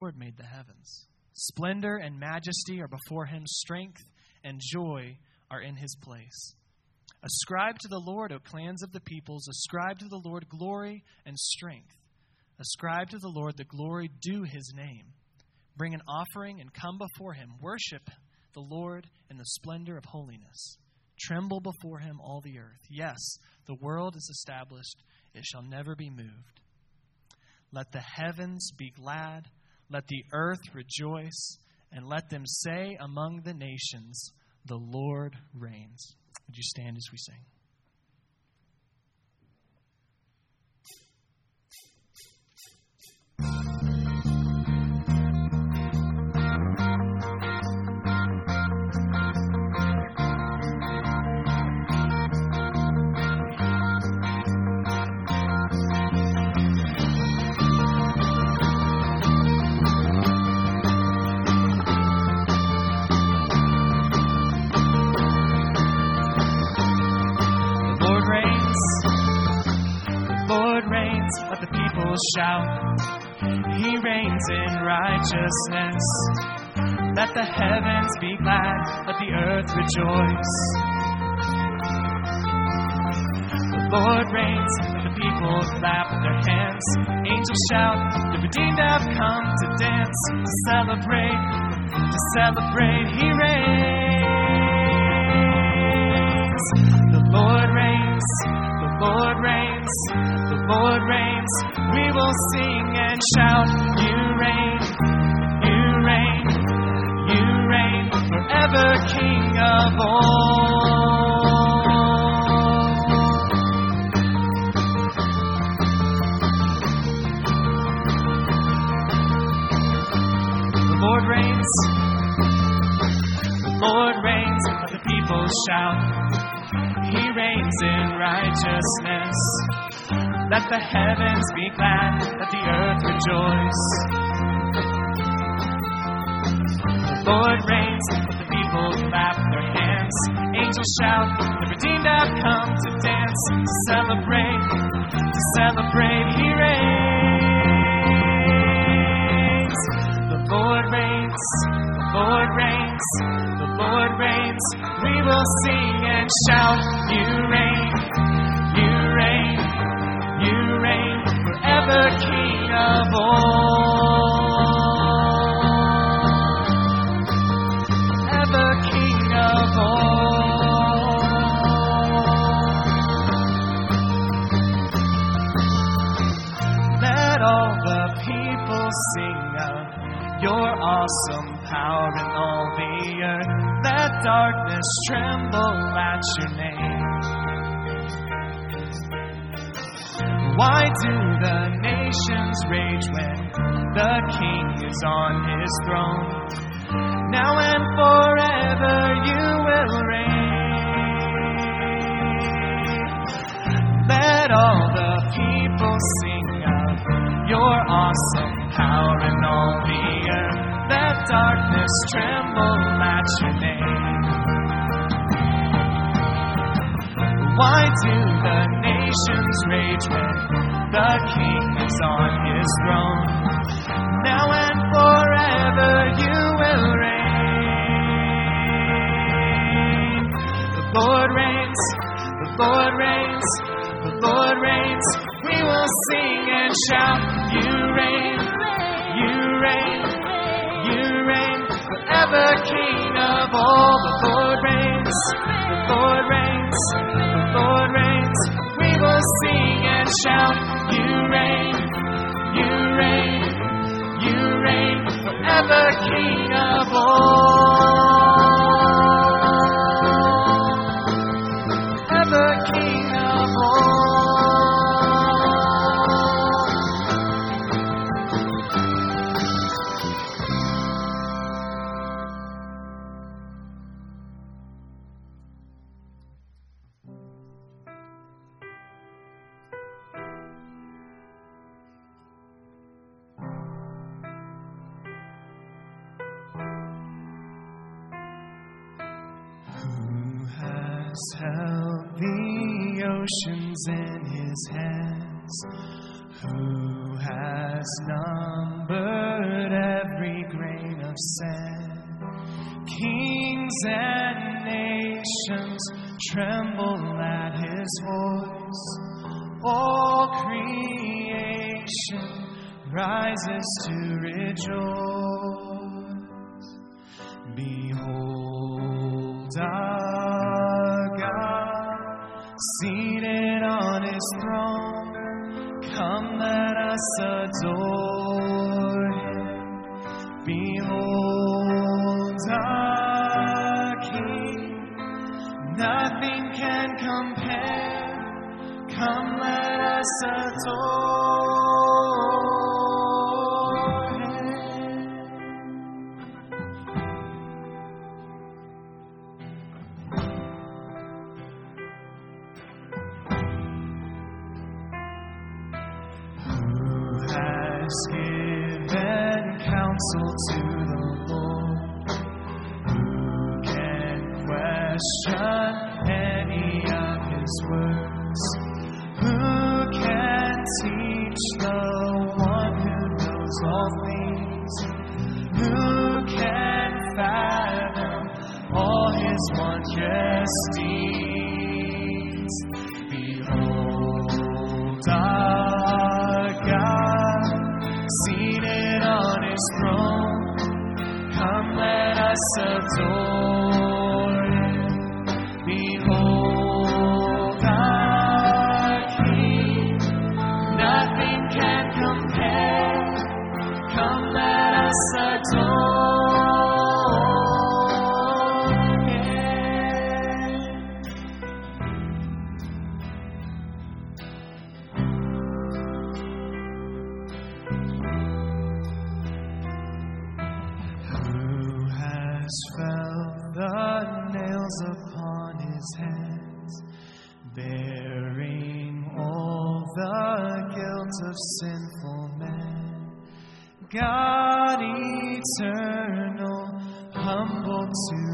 Lord made the heavens. Splendor and majesty are before him, strength and joy are in his place. Ascribe to the Lord, O clans of the peoples, ascribe to the Lord glory and strength. Ascribe to the Lord the glory due his name. Bring an offering and come before him. Worship the Lord in the splendor of holiness. Tremble before him, all the earth. Yes, the world is established, it shall never be moved. Let the heavens be glad, let the earth rejoice, and let them say among the nations, The Lord reigns. Would you stand as we sing? Shout. He reigns in righteousness. Let the heavens be glad, let the earth rejoice. The Lord reigns, the people clap their hands. Angels shout, the redeemed have come to dance, to celebrate, to celebrate. He reigns. The Lord reigns, the Lord reigns, the Lord reigns we will sing and shout, You reign, You reign, You reign, forever King of all. The Lord reigns, the Lord reigns, let the people shout. He reigns in righteousness. Let the heavens be glad, let the earth rejoice. The Lord reigns, let the people clap their hands. Angels shout, the redeemed have come to dance, to celebrate, to celebrate. He reigns. The Lord reigns, the Lord reigns, the Lord reigns. We will sing and shout, You reign. Darkness tremble at your name. Why do the nations rage when the king is on his throne? Now and forever you will reign. Let all the people sing of your awesome power in all the earth. Let darkness tremble at your name. Why do the nations rage when the King is on his throne? Now and forever you will reign. The Lord reigns, the Lord reigns, the Lord reigns. We will sing and shout, You reign, you reign, you reign, forever King of all. The Lord reigns, the Lord reigns, Lord reigns. We will sing and shout, You reign, You reign, You reign, forever King creation rises to rejoice. Behold our God seated on his throne. Come, let us adore him. Behold. bless us. of sinful man. God eternal, humble to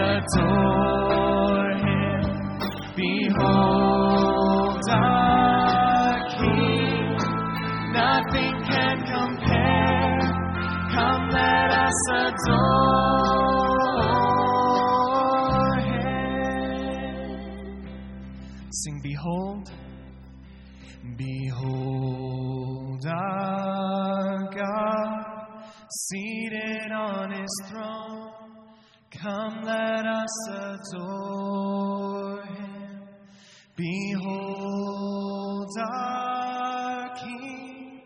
adore him. Behold our King. Nothing can compare. Come, let us adore him. Sing, Behold. Come, let us adore him. Behold our King.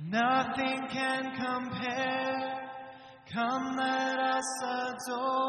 Nothing can compare. Come, let us adore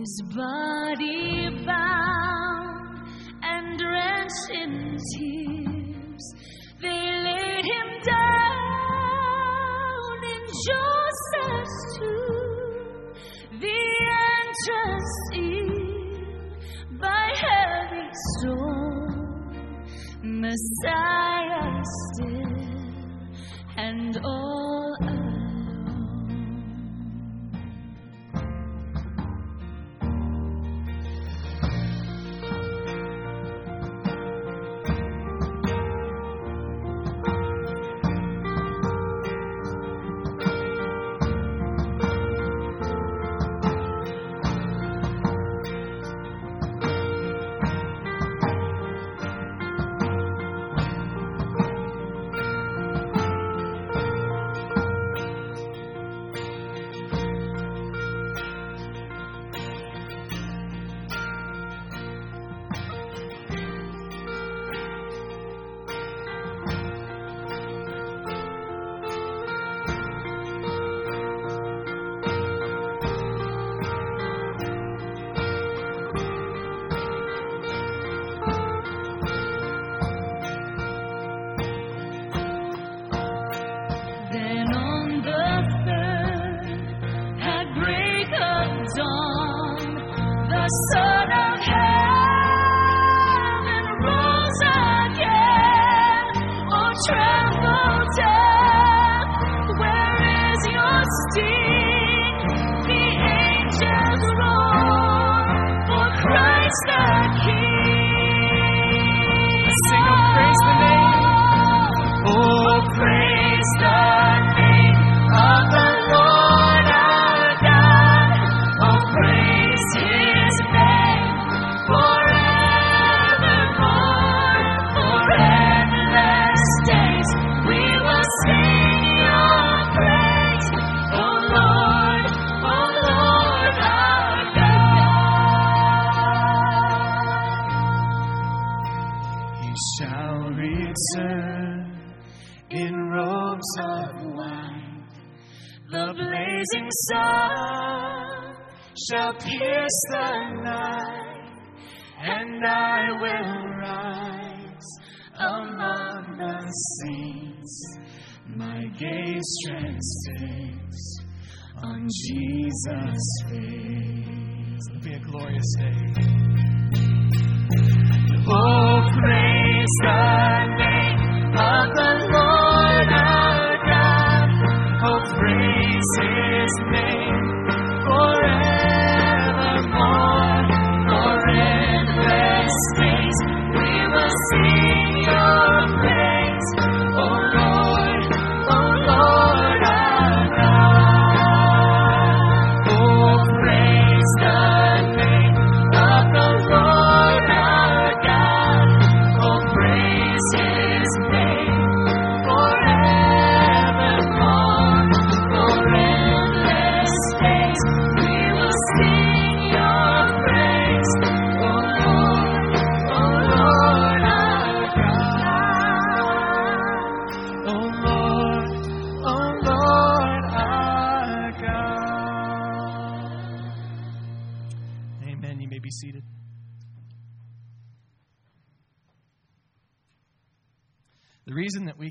His body bound and drenched in tears, they laid him down in Joseph's tomb. The entrance sealed by heavy stone, Messiah still and all Sing, oh, praise the name. Oh, praise the pierce the night, and I will rise among the saints. My gaze transfixed on Jesus' face. It'll be a glorious day. Oh, praise the name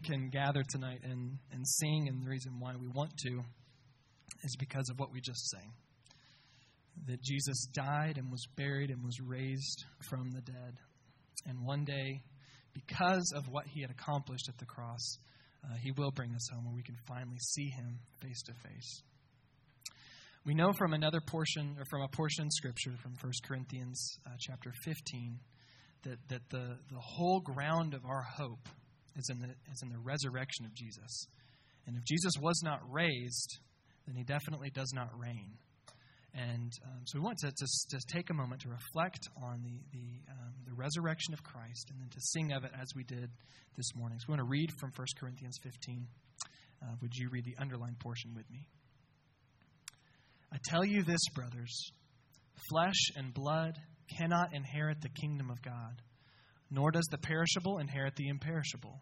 can gather tonight and, and sing, and the reason why we want to, is because of what we just sang. That Jesus died and was buried and was raised from the dead. And one day, because of what he had accomplished at the cross, uh, he will bring us home where we can finally see him face to face. We know from another portion, or from a portion in Scripture, from 1 Corinthians uh, chapter 15, that, that the, the whole ground of our hope is in, the, in the resurrection of Jesus. And if Jesus was not raised, then he definitely does not reign. And um, so we want to take a moment to reflect on the, the, um, the resurrection of Christ and then to sing of it as we did this morning. So we want to read from 1 Corinthians 15. Uh, would you read the underlined portion with me? I tell you this, brothers flesh and blood cannot inherit the kingdom of God, nor does the perishable inherit the imperishable.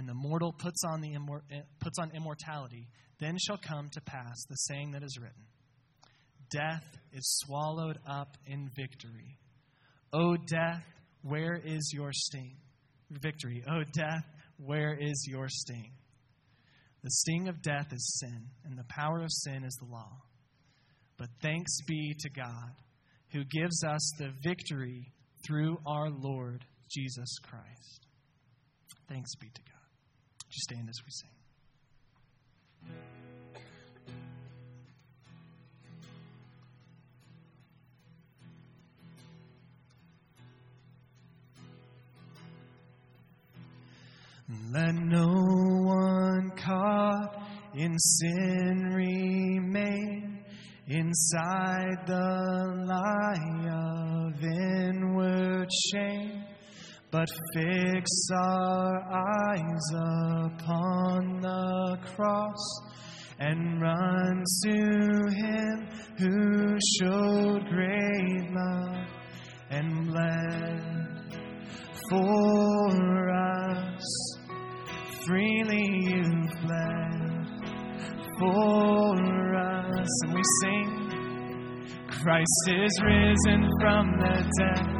and the mortal puts on, the immor- eh, puts on immortality, then shall come to pass the saying that is written Death is swallowed up in victory. O death, where is your sting? Victory. O death, where is your sting? The sting of death is sin, and the power of sin is the law. But thanks be to God, who gives us the victory through our Lord Jesus Christ. Thanks be to God. Would you stand as we sing? Let no one caught in sin remain inside the lie of inward shame, but fix our eyes upon the cross and run to Him who showed great love and bled for us. Freely you've bled for us. And we sing, Christ is risen from the dead,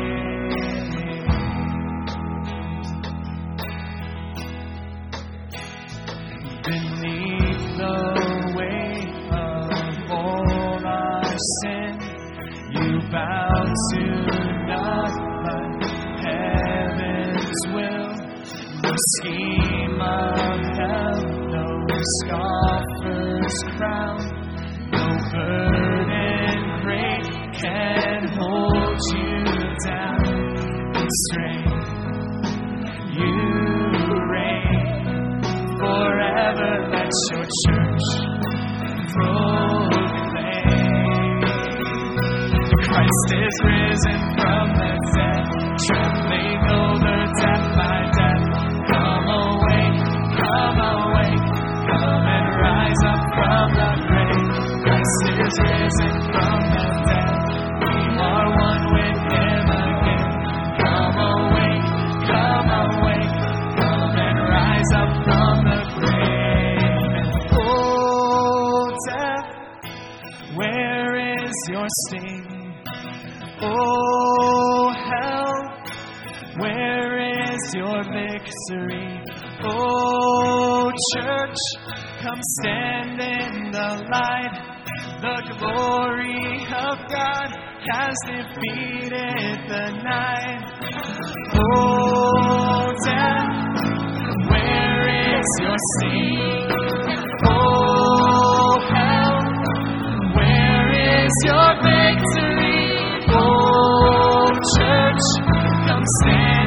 Scheme of hell, no scoffer's crown, no burden great can hold you down. Constrain, you reign forever. Let your church proclaim. Christ is risen from the dead, trembling over death. Sting? Oh, hell, where is your victory? Oh, church, come stand in the light. The glory of God has defeated the night. Oh, death, where is your sting? Is your victory? Oh, church, come stand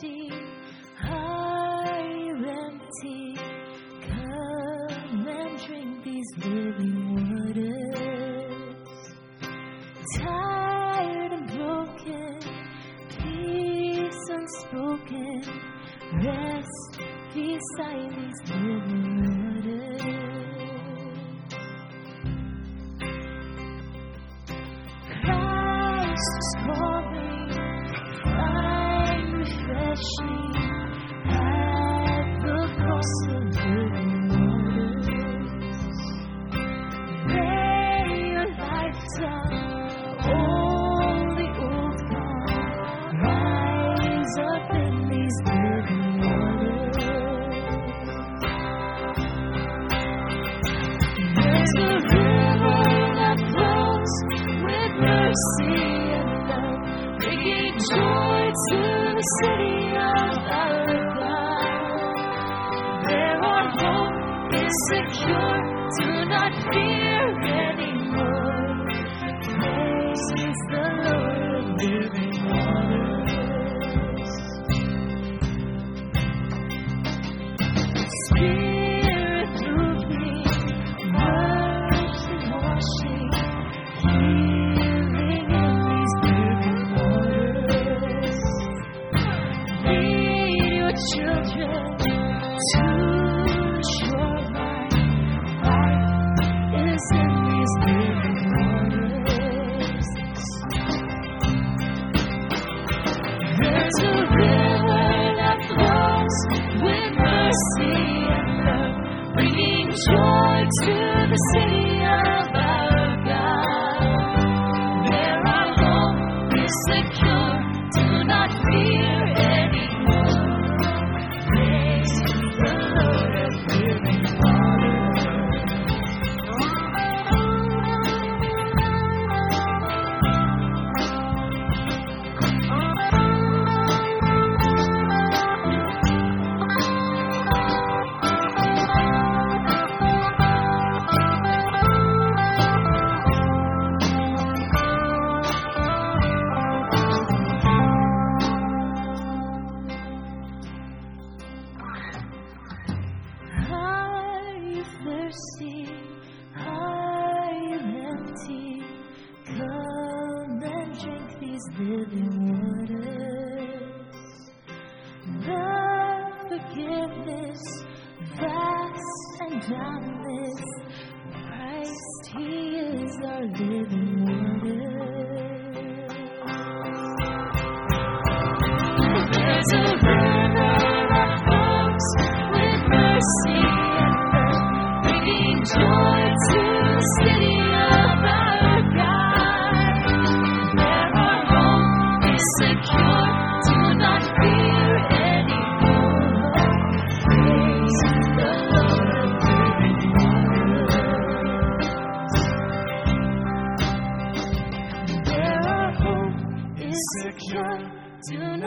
sí. Is in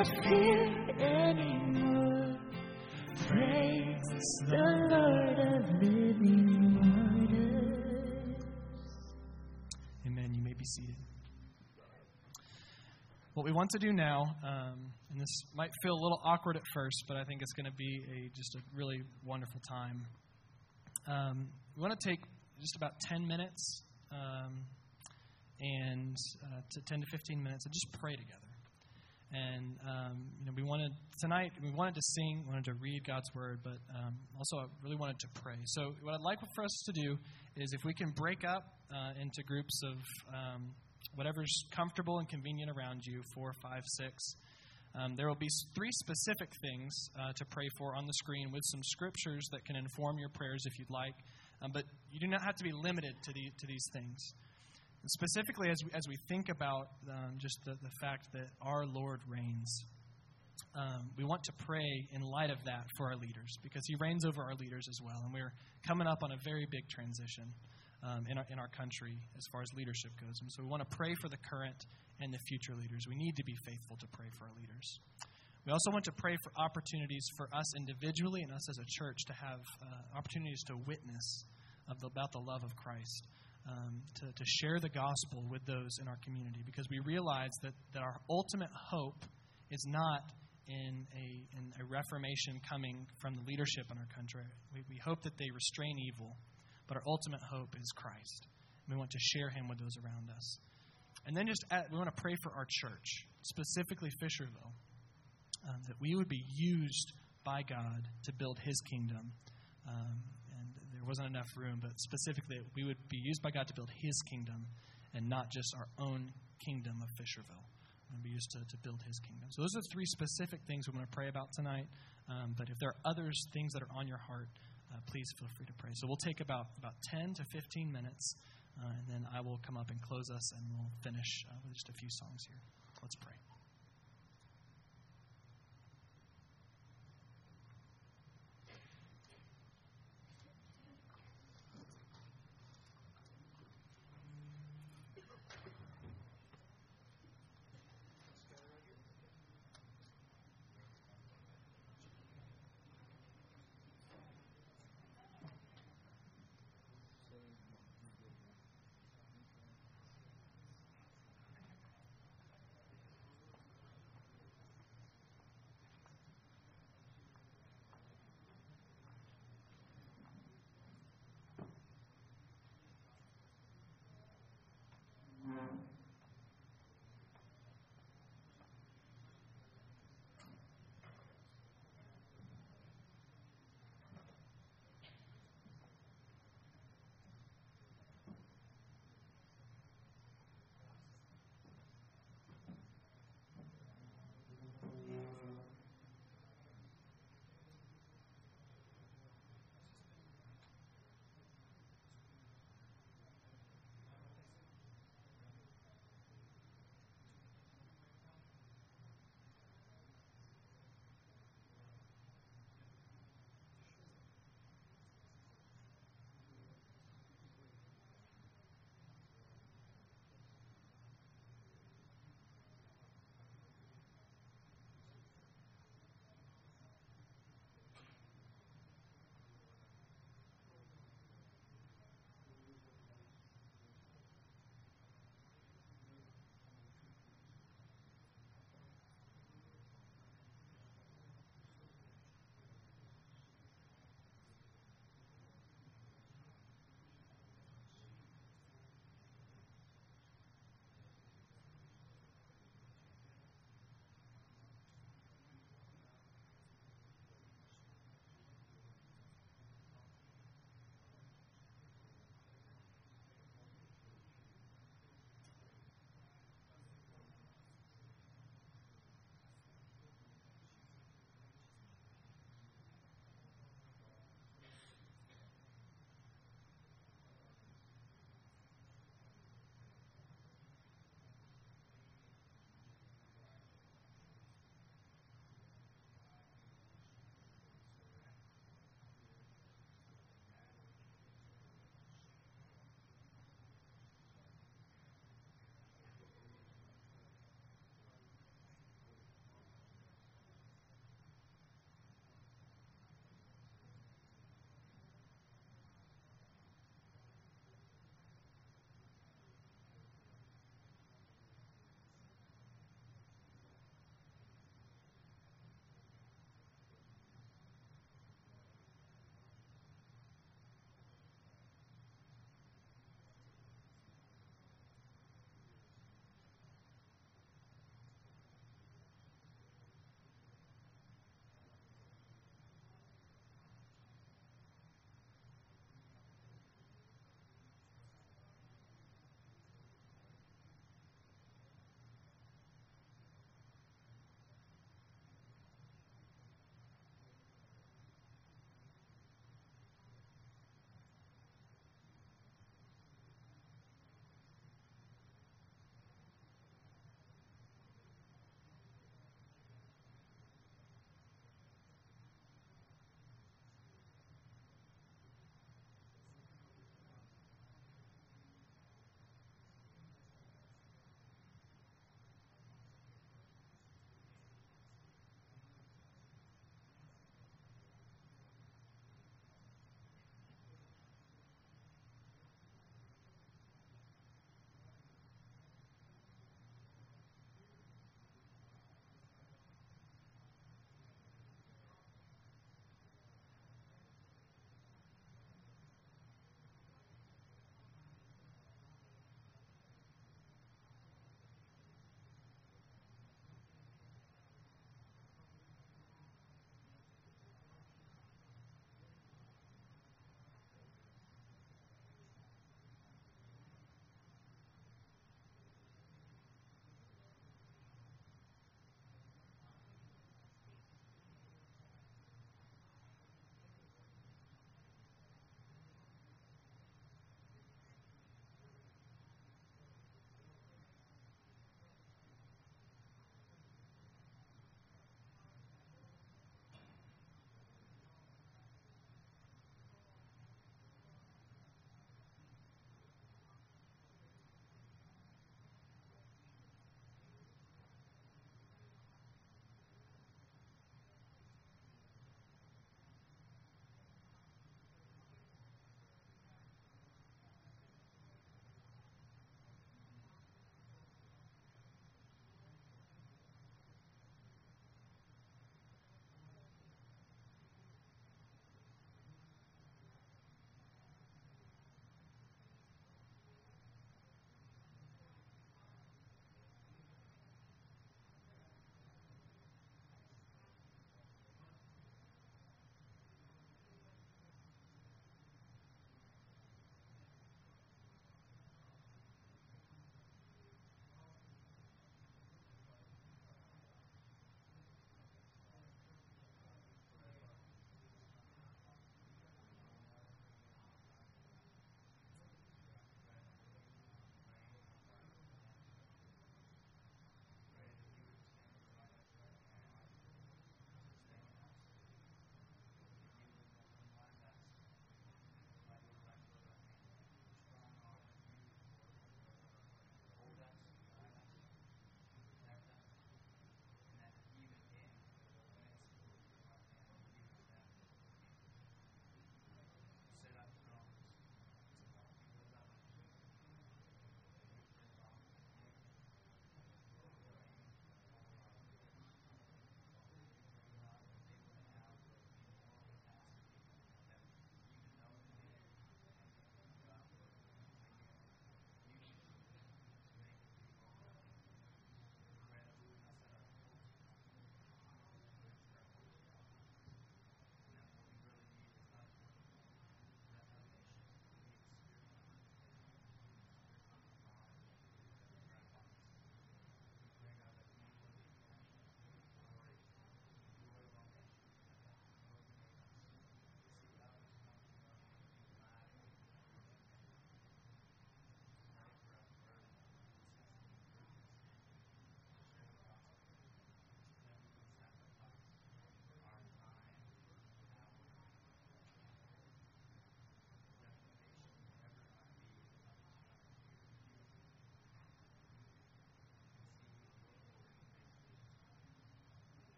not fear anymore. Praise the Lord of living waters. Amen. You may be seated. What we want to do now, um, and this might feel a little awkward at first, but I think it's going to be a, just a really wonderful time. Um, we want to take just about 10 minutes um, and uh, to 10 to 15 minutes and just pray together. And um, you know, we wanted tonight. We wanted to sing, wanted to read God's word, but um, also I really wanted to pray. So, what I'd like for us to do is, if we can break up uh, into groups of um, whatever's comfortable and convenient around you, four, five, six. Um, there will be three specific things uh, to pray for on the screen with some scriptures that can inform your prayers if you'd like. Um, but you do not have to be limited to, the, to these things. Specifically, as we, as we think about um, just the, the fact that our Lord reigns, um, we want to pray in light of that for our leaders because He reigns over our leaders as well. And we're coming up on a very big transition um, in, our, in our country as far as leadership goes. And so we want to pray for the current and the future leaders. We need to be faithful to pray for our leaders. We also want to pray for opportunities for us individually and us as a church to have uh, opportunities to witness the, about the love of Christ, um, to, to share the gospel with those in our community, because we realize that, that our ultimate hope is not in a, in a reformation coming from the leadership in our country. We, we hope that they restrain evil, but our ultimate hope is Christ. We want to share him with those around us. And then just at, we want to pray for our church, specifically Fisherville, um, that we would be used by God to build his kingdom. Um, there wasn't enough room, but specifically, we would be used by God to build his kingdom and not just our own kingdom of Fisherville. And be used to, to build his kingdom. So, those are three specific things we want to pray about tonight. Um, but if there are others, things that are on your heart, uh, please feel free to pray. So, we'll take about, about 10 to 15 minutes. Uh, and then I will come up and close us, and we'll finish uh, with just a few songs here. Let's pray.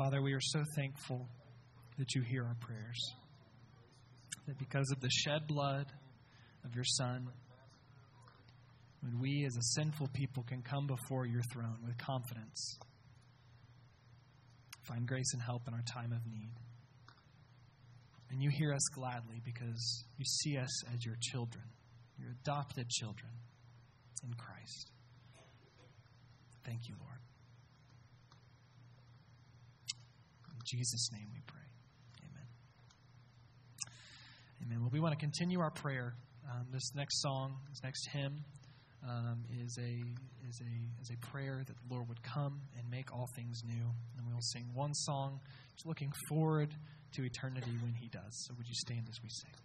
Father, we are so thankful that you hear our prayers. That because of the shed blood of your Son, when we as a sinful people can come before your throne with confidence, find grace and help in our time of need. And you hear us gladly because you see us as your children, your adopted children in Christ. Thank you, Lord. In Jesus' name we pray. Amen. Amen. Well, we want to continue our prayer. Um, this next song, this next hymn, um, is a is a is a prayer that the Lord would come and make all things new. And we will sing one song, just looking forward to eternity when He does. So, would you stand as we sing?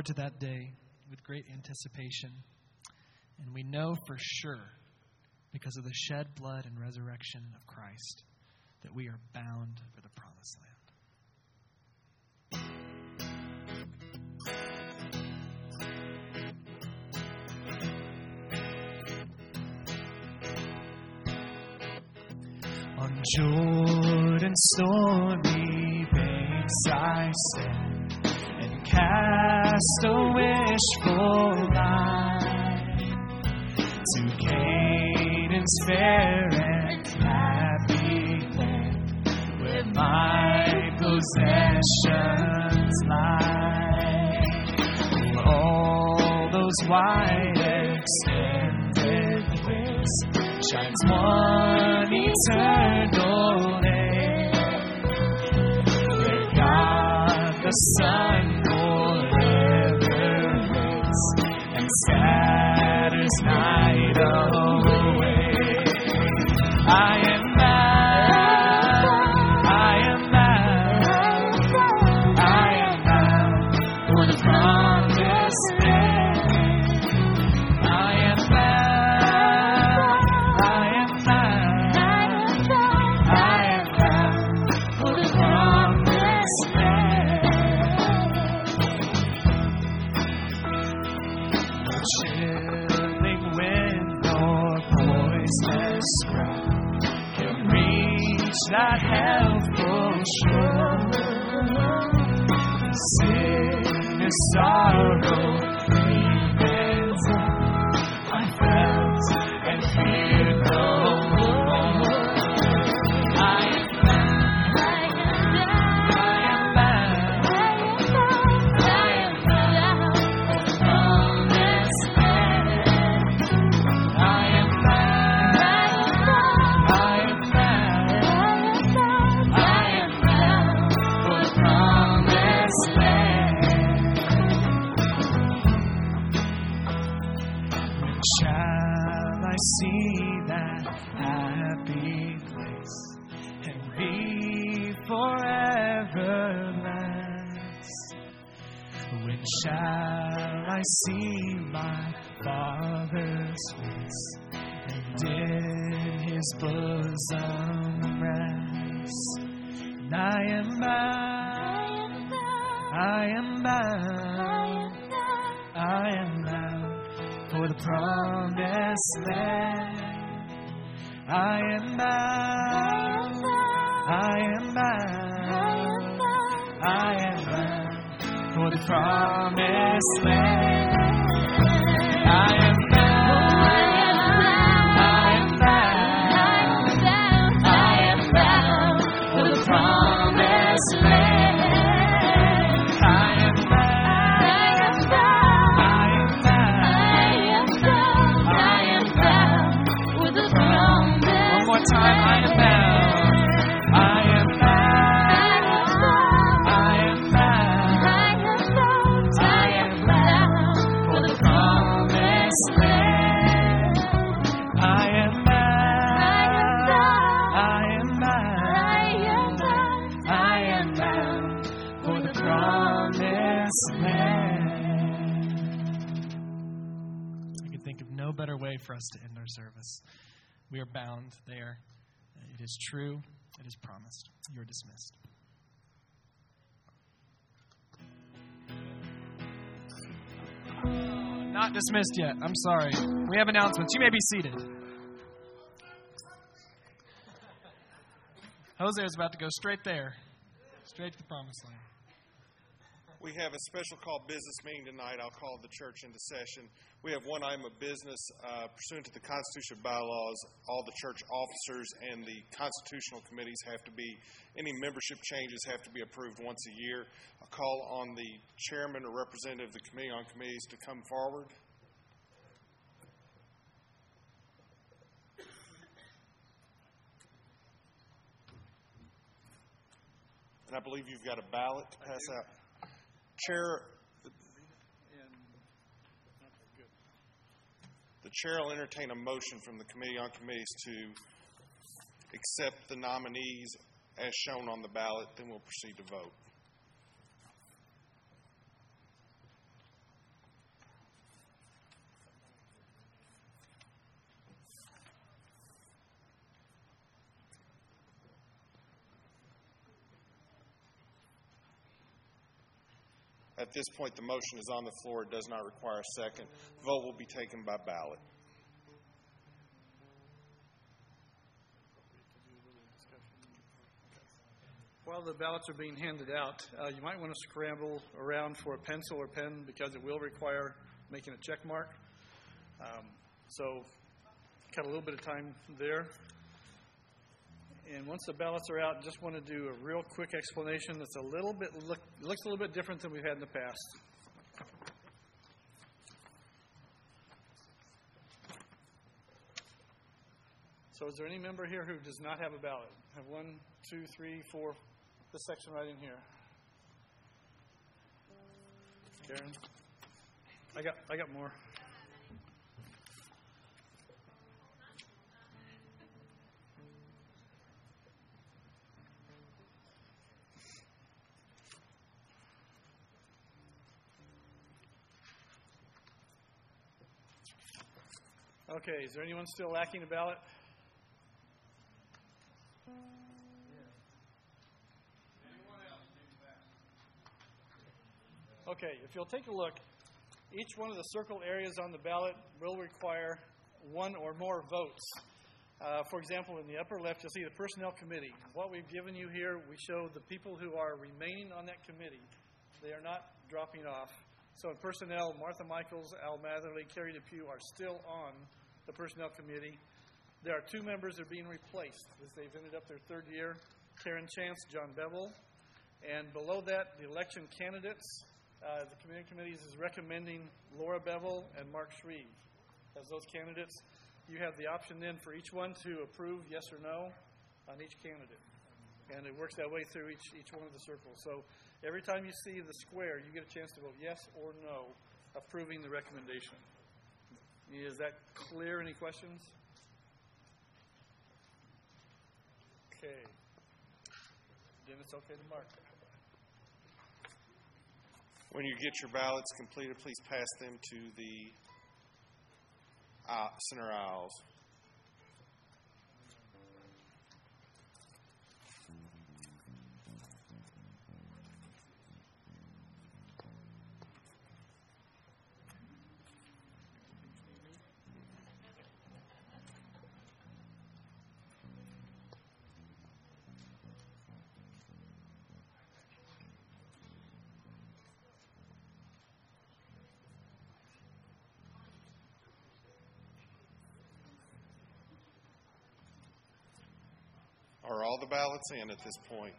Forward to that day with great anticipation. And we know for sure, because of the shed blood and resurrection of Christ, that we are bound for the promised land. On Jordan's stormy banks I stand and cast a wishful eye to Canaan's fair and happy land where my possessions lie. All those wide extended ways shines one eternal name. Where God the Son Christmas. Us to end our service. We are bound there. It is true. It is promised. You are dismissed. Not dismissed yet. I'm sorry. We have announcements. You may be seated. Jose is about to go straight there, straight to the promised land. We have a special called business meeting tonight. I'll call the church into session. We have one item of business uh, pursuant to the Constitution bylaws. All the church officers and the constitutional committees have to be, any membership changes have to be approved once a year. I'll call on the chairman or representative of the committee on committees to come forward. And I believe you've got a ballot to pass out. Chair, the chair will entertain a motion from the Committee on Committees to accept the nominees as shown on the ballot, then we'll proceed to vote. At this point, the motion is on the floor. It does not require a second. Vote will be taken by ballot. While the ballots are being handed out, uh, you might want to scramble around for a pencil or pen because it will require making a check mark. Um, so, got a little bit of time there. And once the ballots are out, just want to do a real quick explanation that's a little bit look, looks a little bit different than we've had in the past. So, is there any member here who does not have a ballot? Have one, two, three, four. This section right in here. Karen, I got, I got more. Okay, is there anyone still lacking a ballot? Okay, if you'll take a look, each one of the circle areas on the ballot will require one or more votes. Uh, for example, in the upper left, you'll see the Personnel Committee. What we've given you here, we show the people who are remaining on that committee. They are not dropping off. So in Personnel, Martha Michaels, Al Matherly, Kerry Depew are still on the Personnel Committee. There are two members that are being replaced as they've ended up their third year Karen Chance, John Bevel. And below that, the election candidates. Uh, the committee committees is recommending Laura Bevel and Mark Shreve as those candidates. You have the option then for each one to approve yes or no on each candidate. And it works that way through each, each one of the circles. So every time you see the square, you get a chance to vote yes or no, approving the recommendation. Is that clear? Any questions? Okay. Then it's okay to mark. When you get your ballots completed, please pass them to the uh, center aisles. The ballots in at this point?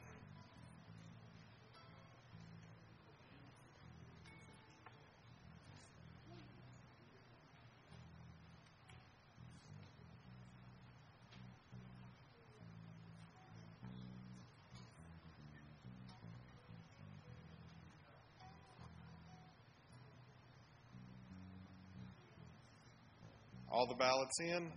All the ballots in?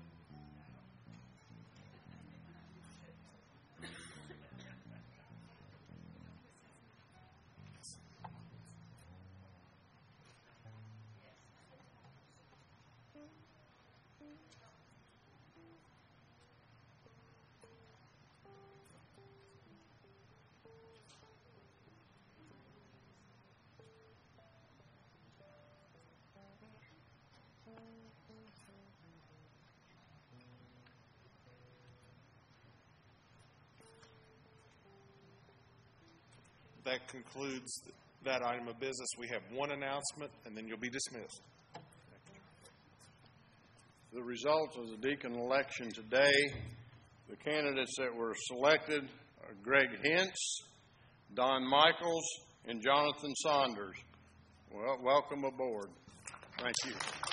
That concludes that item of business. We have one announcement, and then you'll be dismissed. The results of the deacon election today, the candidates that were selected are Greg Hintz, Don Michaels, and Jonathan Saunders. Well, welcome aboard. Thank you.